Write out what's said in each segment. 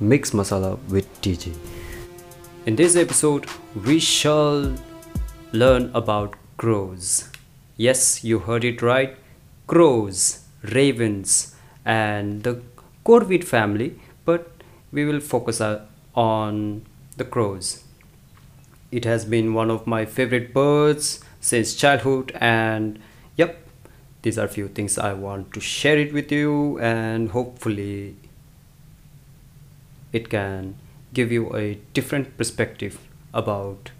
Mix Masala with TJ. In this episode, we shall learn about crows. Yes, you heard it right crows, ravens, and the corvid family, but we will focus on the crows. It has been one of my favorite birds since childhood, and yep, these are few things I want to share it with you, and hopefully, it can give you a different perspective about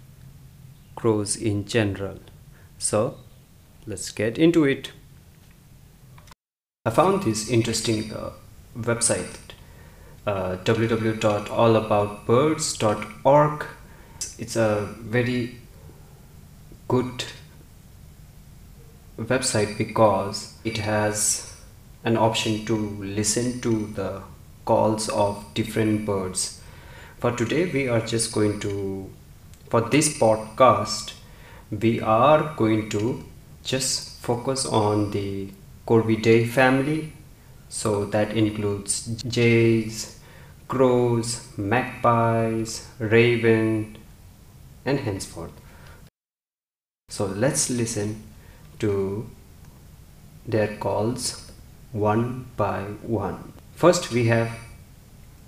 crows in general. So, let's get into it. I found this interesting uh, website uh, www.allaboutbirds.org. It's a very good website because it has an option to listen to the calls of different birds. For today, we are just going to, for this podcast, we are going to just focus on the Corvidae family. So that includes jays, crows, magpies, raven, and henceforth. So let's listen to their calls one by one. First, we have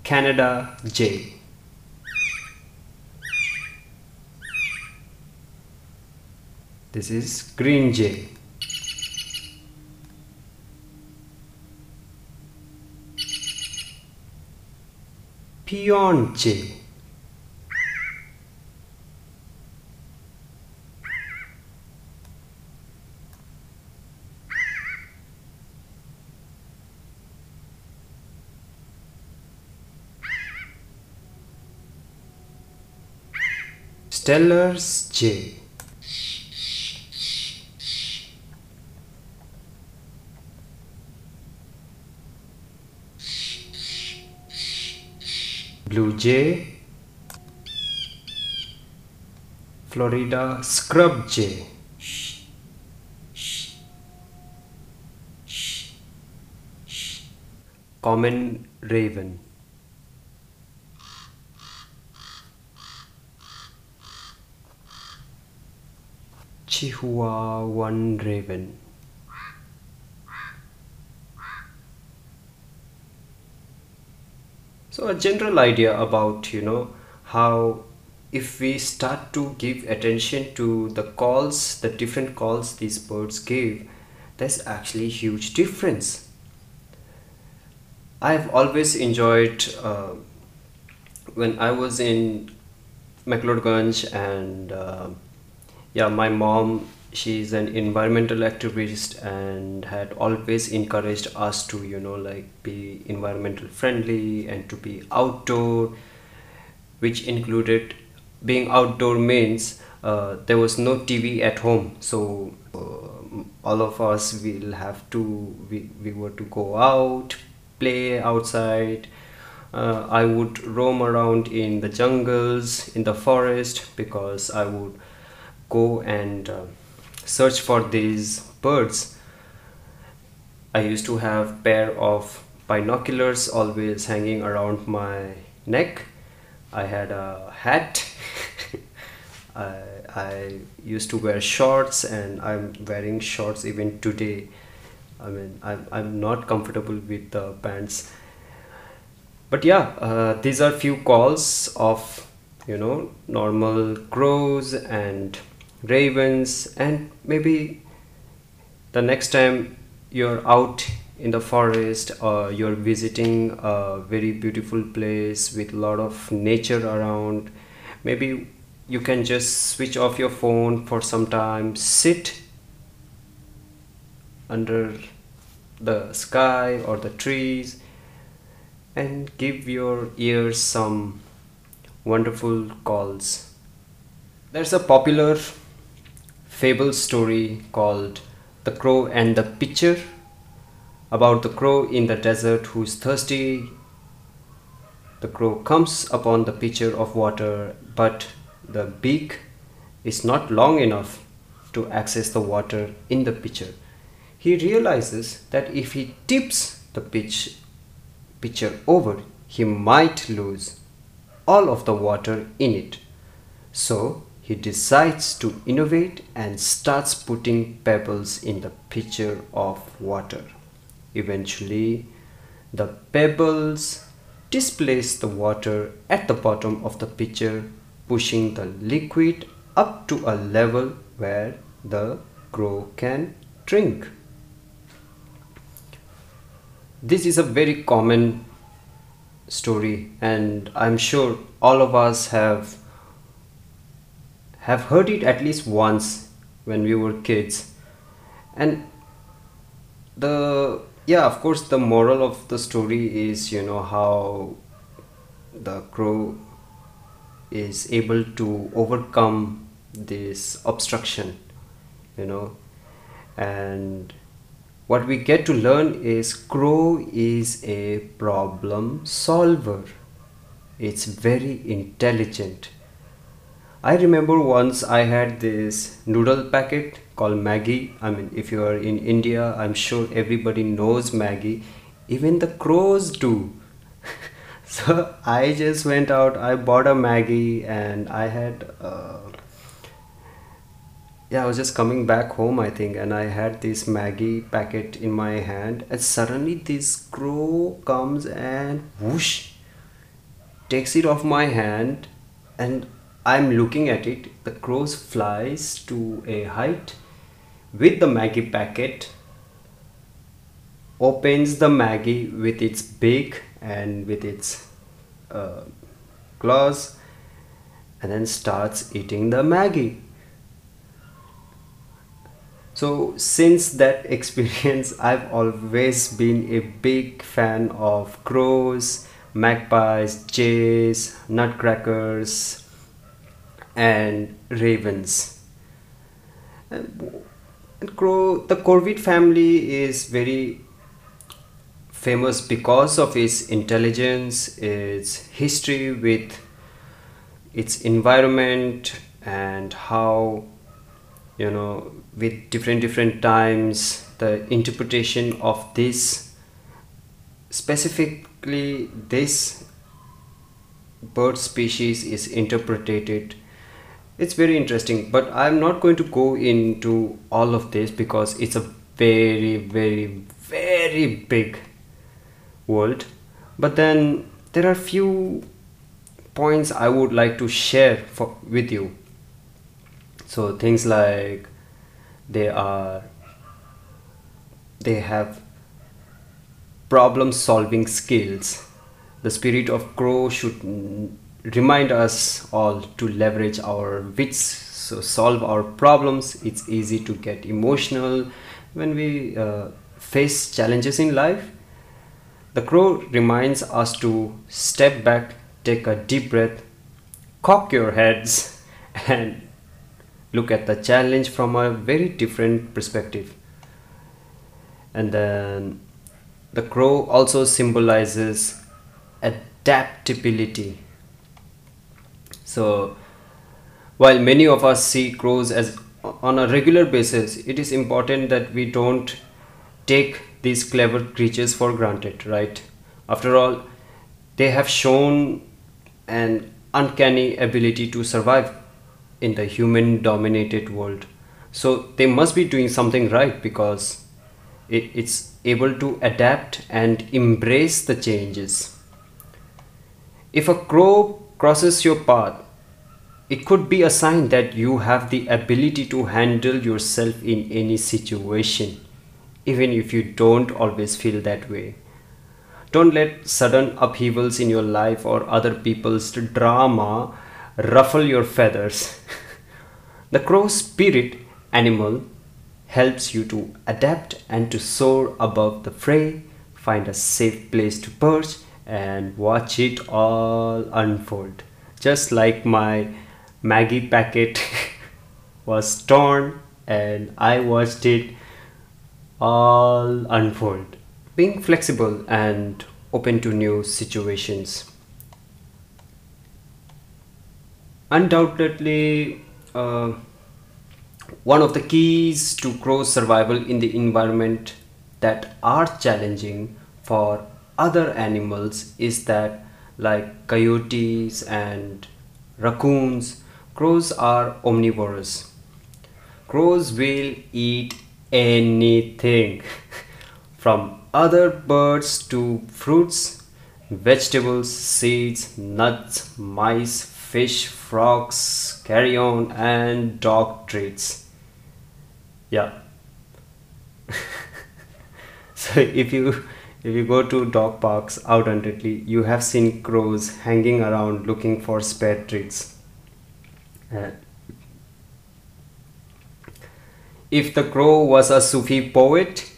Canada Jay. This is Green Jay. Pinyon Jay. Steller's Jay. Blue Jay. Florida Scrub Jay. Common Raven. Chihuahuan Raven. So a general idea about you know how if we start to give attention to the calls, the different calls these birds give, there's actually huge difference. I've always enjoyed uh, when I was in McLeodganj and uh, yeah my mom she's an environmental activist and had always encouraged us to you know like be environmental friendly and to be outdoor which included being outdoor means uh, there was no tv at home. So uh, all of us will have to we, we were to go out play outside. Uh, i would roam around in the jungles in the forest because i would go and uh, search for these birds. I used to have pair of binoculars always hanging around my neck. I had a hat. I, I used to wear shorts and i'm wearing shorts even today. I mean i'm, I'm not comfortable with the pants. But yeah uh, these are few calls of you know normal crows and ravens and maybe the next time you're out in the forest or you're visiting a very beautiful place with a lot of nature around maybe you can just switch off your phone for some time sit under the sky or the trees and give your ears some wonderful calls. There's a popular fable story called The Crow and the Pitcher about the crow in the desert who's thirsty. The crow comes upon the pitcher of water, but the beak is not long enough to access the water in the pitcher. He realizes that if he tips the pitch, pitcher over, he might lose all of the water in it. So he decides to innovate and starts putting pebbles in the pitcher of water. Eventually, the pebbles displace the water at the bottom of the pitcher, pushing the liquid up to a level where the crow can drink. This is a very common story, and I'm sure all of us have have heard it at least once when we were kids. And the yeah, of course, the moral of the story is you know how the crow is able to overcome this obstruction, you know, and what we get to learn is crow is a problem solver. It's very intelligent i remember once i had this noodle packet called Maggi. i mean if you are in india i'm sure everybody knows Maggi. even the crows do so i just went out i bought a Maggi, and i had uh, yeah, I was just coming back home, I think, and I had this Maggi packet in my hand, and suddenly this crow comes and whoosh takes it off my hand, and I'm looking at it. The crow flies to a height with the Maggi packet, opens the Maggi with its beak and with its uh, claws, and then starts eating the Maggi. so since that experience i've always been a big fan of crows magpies jays nutcrackers and ravens. And, crow the corvid family is very famous because of its intelligence its history with its environment and how you know with different different times the interpretation of this specifically this bird species is interpreted it's very interesting but i'm not going to go into all of this because it's a very very very big world. But then there are few points i would like to share for, with you. So things like they are they have problem solving skills. The spirit of crow should remind us all to leverage our wits so solve our problems. It's easy to get emotional when we uh, face challenges in life. The crow reminds us to step back take a deep breath cock your heads and look at the challenge from a very different perspective. And then the crow also symbolizes adaptability so while many of us see crows as on a regular basis it is important that we don't take these clever creatures for granted right? After all they have shown an uncanny ability to survive in the human dominated world. So they must be doing something right because it, it's able to adapt and embrace the changes. If a crow crosses your path it could be a sign that you have the ability to handle yourself in any situation even if you don't always feel that way don't let sudden upheavals in your life or other people's drama ruffle your feathers. the crow spirit animal helps you to adapt and to soar above the fray, find a safe place to perch, and watch it all unfold. Just like my Maggi packet was torn and I watched it all unfold. Being flexible and open to new situations. undoubtedly uh, one of the keys to crow survival in the environment that are challenging for other animals is that like coyotes and raccoons, crows are omnivorous. Crows will eat anything from other birds to fruits, vegetables, seeds, nuts, mice, fish, frogs, carrion, and dog treats. Yeah. so if you if you go to dog parks out on Italy, you have seen crows hanging around looking for spare treats. Uh, if the crow was a Sufi poet,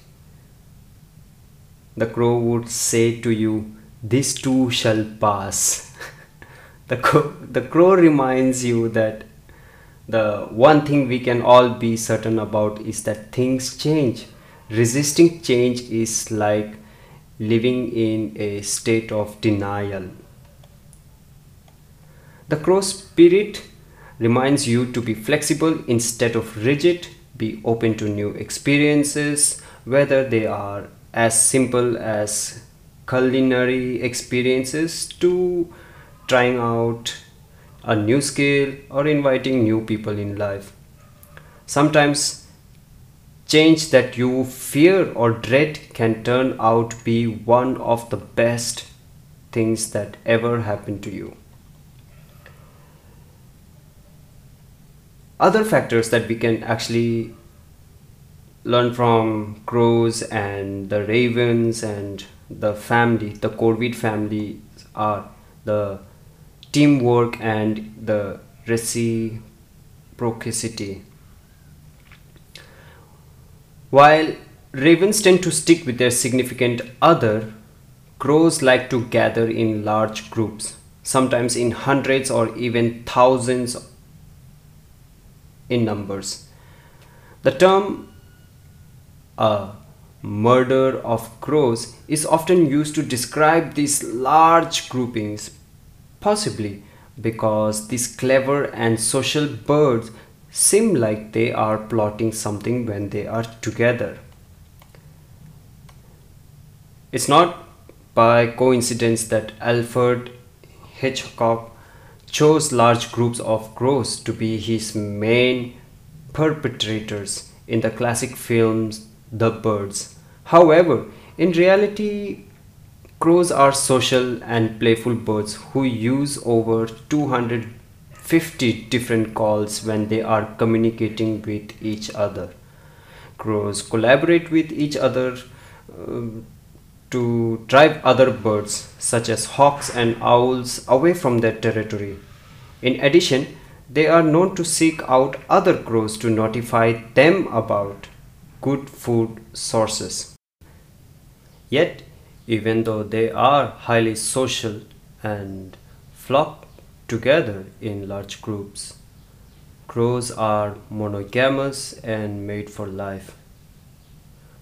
the crow would say to you, This too shall pass. the, crow, the crow reminds you that the one thing we can all be certain about is that things change. Resisting change is like living in a state of denial. The crow spirit reminds you to be flexible instead of rigid, be open to new experiences, whether they are as simple as culinary experiences to trying out a new skill or inviting new people in life. Sometimes change that you fear or dread can turn out be one of the best things that ever happened to you. Other factors that we can actually learn from crows and the ravens and the family the corvid family are the teamwork and the reciprocity while ravens tend to stick with their significant other crows like to gather in large groups sometimes in hundreds or even thousands in numbers. The term a murder of crows is often used to describe these large groupings, possibly because these clever and social birds seem like they are plotting something when they are together. It's not by coincidence that Alfred Hitchcock chose large groups of crows to be his main perpetrators in the classic films the birds. However, in reality, crows are social and playful birds who use over 250 different calls when they are communicating with each other. Crows collaborate with each other uh, to drive other birds, such as hawks and owls, away from their territory. In addition, they are known to seek out other crows to notify them about good food sources. Yet, even though they are highly social and flock together in large groups, crows are monogamous and made for life.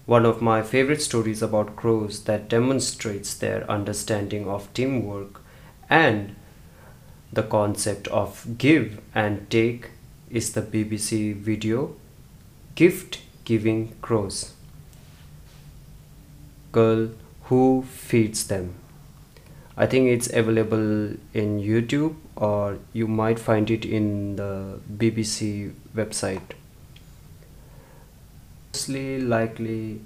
One of my favorite stories about crows that demonstrates their understanding of teamwork and the concept of give and take is the BBC video Gift giving crows. Girl who feeds them. I think it's available in YouTube or you might find it in the BBC website. Mostly likely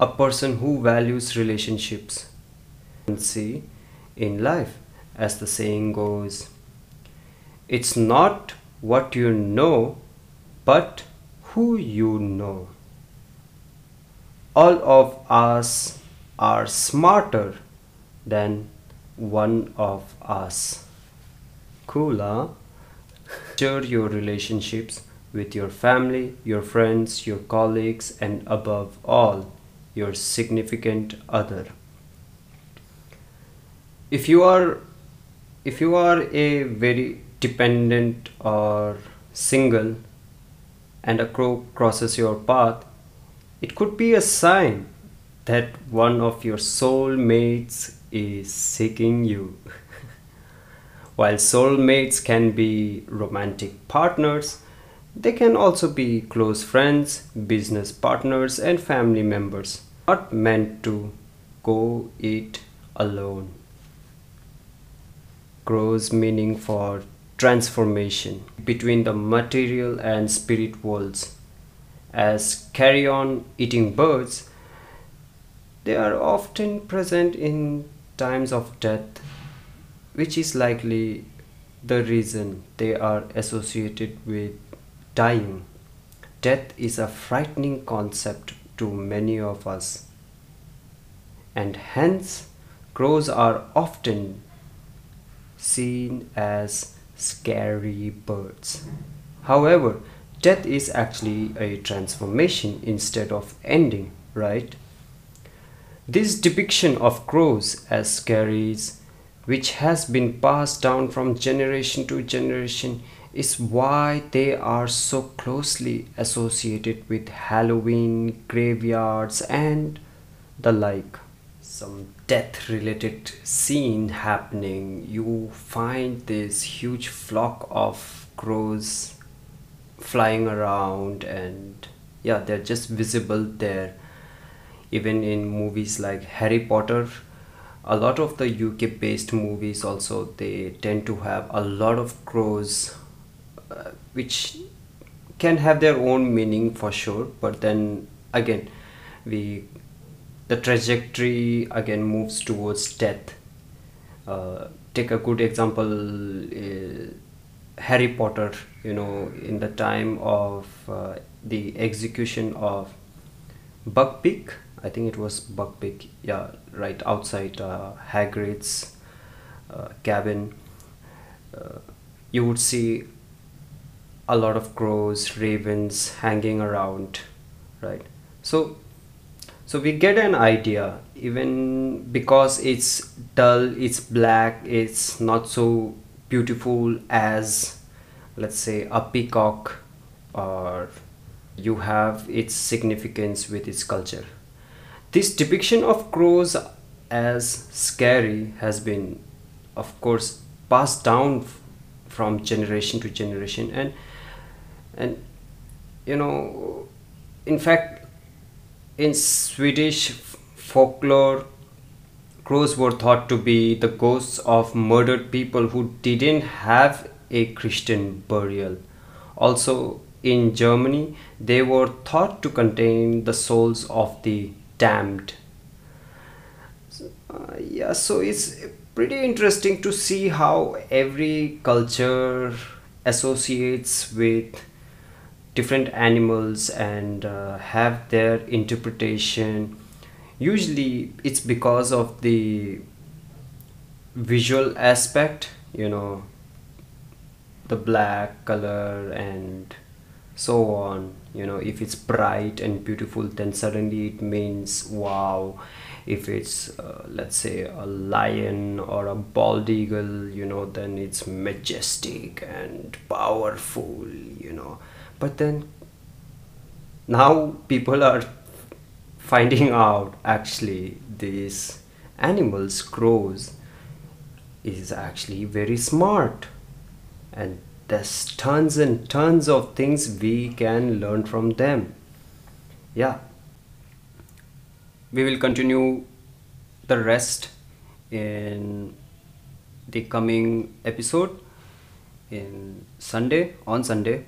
a person who values relationships and see in life as the saying goes it's not what you know but who you know. All of us are smarter than one of us. Huh? Share your relationships with your family, your friends, your colleagues, and above all, your significant other. If you are if you are a very dependent or single and a crow crosses your path, it could be a sign that one of your soulmates is seeking you. While soulmates can be romantic partners, they can also be close friends, business partners, and family members, not meant to go it alone. Grows meaning for transformation between the material and spirit worlds. As carrion eating birds, they are often present in times of death, which is likely the reason they are associated with dying. Death is a frightening concept to many of us, and hence crows are often seen as scary birds. However, death is actually a transformation instead of ending, right? This depiction of crows as scaries, which has been passed down from generation to generation, is why they are so closely associated with Halloween, graveyards, and the like. Some death related scene happening, you find this huge flock of crows flying around, and yeah, they're just visible there. Even in movies like Harry Potter, a lot of the UK based movies also they tend to have a lot of crows uh, which can have their own meaning for sure but then again we the trajectory again moves towards death. Uh, take a good example uh, harry potter you know in the time of uh, the execution of buckbeak i think it was buckbeak yeah right outside uh, hagrid's uh, cabin. Uh, you would see a lot of crows ravens hanging around right? So so we get an idea even because it's dull it's black it's not so beautiful as let's say a peacock or you have its significance with its culture this depiction of crows as scary has been of course passed down from generation to generation. And and you know in fact in swedish folklore crows were thought to be the ghosts of murdered people who didn't have a christian burial. Also in germany they were thought to contain the souls of the damned. Uh, yeah so it's pretty interesting to see how every culture associates with different animals and uh, have their interpretation. Usually it's because of the visual aspect you know the black color and so on you know if it's bright and beautiful then suddenly it means wow. If it's uh, let's say a lion or a bald eagle you know then it's majestic and powerful you know. But then now people are finding out actually these animals crows is actually very smart. And there's tons and tons of things we can learn from them. Yeah. We will continue the rest in the coming episode in sunday on sunday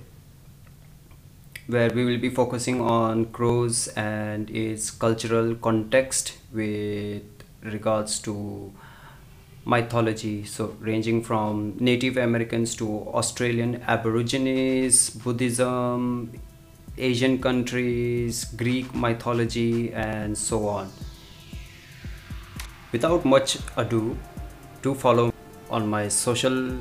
where we will be focusing on crows and its cultural context with regards to mythology so ranging from native americans to australian aborigines buddhism asian countries greek mythology and so on without much ado do follow on my social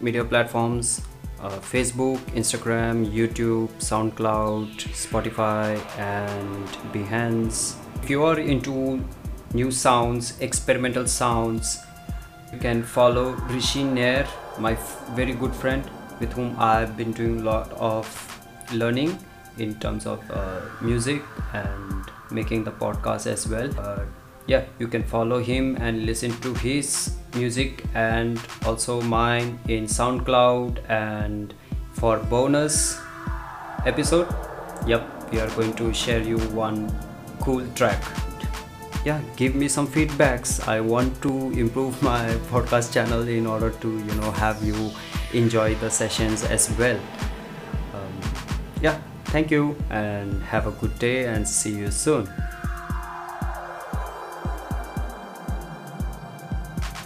media platforms uh, Facebook, Instagram, YouTube, SoundCloud, Spotify, and Behance. If you are into new sounds, experimental sounds, you can follow Rishi Nair, my very good friend with whom I've been doing a lot of learning in terms of uh, music and making the podcast as well. Uh, yeah you can follow him and listen to his music and also mine in soundcloud and for bonus episode yep we are going to share you one cool track yeah give me some feedbacks. I want to improve my podcast channel in order to you know have you enjoy the sessions as well. Um, yeah thank you and have a good day and see you soon